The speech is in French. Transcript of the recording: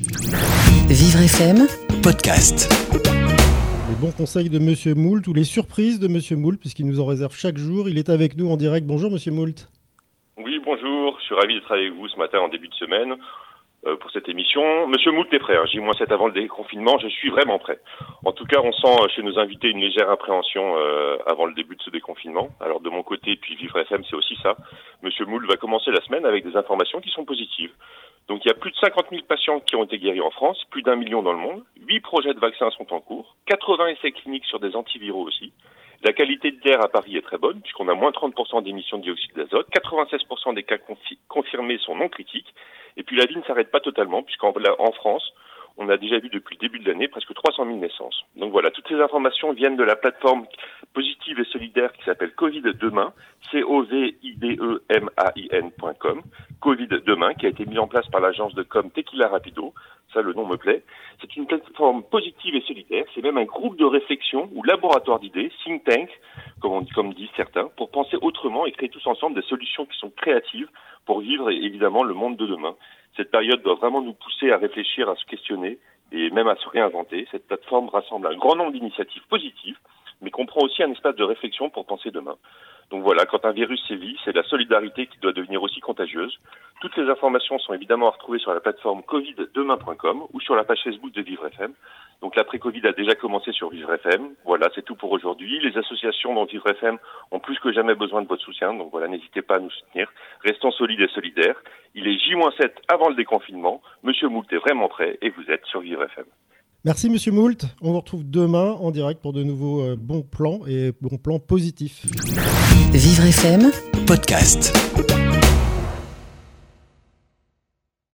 Vivre FM, podcast. Les bons conseils de Monsieur Moult ou les surprises de Monsieur Moult, puisqu'il nous en réserve chaque jour. Il est avec nous en direct. Bonjour Monsieur Moult. Oui, bonjour. Je suis ravi d'être avec vous ce matin en début de semaine pour cette émission. Monsieur Moult est prêt. Hein. J-7 avant le déconfinement, je suis vraiment prêt. En tout cas, on sent euh, chez nos invités une légère appréhension euh, avant le début de ce déconfinement. Alors de mon côté, puis Vivre FM, c'est aussi ça. Monsieur Moult va commencer la semaine avec des informations qui sont positives. Donc il y a plus de 50 000 patients qui ont été guéris en France, plus d'un million dans le monde. Huit projets de vaccins sont en cours, 80 essais cliniques sur des antiviraux aussi. La qualité de l'air à Paris est très bonne, puisqu'on a moins 30% d'émissions de dioxyde d'azote, 96% des cas confirmés sont non critiques, et puis la vie ne s'arrête pas totalement, puisqu'en en France, on a déjà vu depuis le début de l'année presque 300 000 naissances. Donc voilà, toutes ces informations viennent de la plateforme positive et solidaire qui s'appelle Covid Demain, C-O-V-I-D-E-M-A-I-N.com, Covid Demain, qui a été mis en place par l'agence de com Tequila Rapido. Ça, le nom me plaît. C'est une plateforme positive et solidaire. Même un groupe de réflexion ou laboratoire d'idées, think tank, comme, on dit, comme disent certains, pour penser autrement et créer tous ensemble des solutions qui sont créatives pour vivre évidemment le monde de demain. Cette période doit vraiment nous pousser à réfléchir, à se questionner et même à se réinventer. Cette plateforme rassemble un grand nombre d'initiatives positives, comprend aussi un espace de réflexion pour penser demain. Donc voilà, quand un virus sévit, c'est la solidarité qui doit devenir aussi contagieuse. Toutes les informations sont évidemment à retrouver sur la plateforme coviddemain.com ou sur la page Facebook de Vivre FM. Donc l'après-Covid a déjà commencé sur Vivre FM. Voilà, c'est tout pour aujourd'hui. Les associations dans Vivre FM ont plus que jamais besoin de votre soutien. Donc voilà, n'hésitez pas à nous soutenir. Restons solides et solidaires. Il est J-7 avant le déconfinement. Monsieur Moult est vraiment prêt et vous êtes sur Vivre FM. Merci Monsieur Moult. On vous retrouve demain en direct pour de nouveaux euh, bons plans et bons plans positifs. Vivre FM, podcast.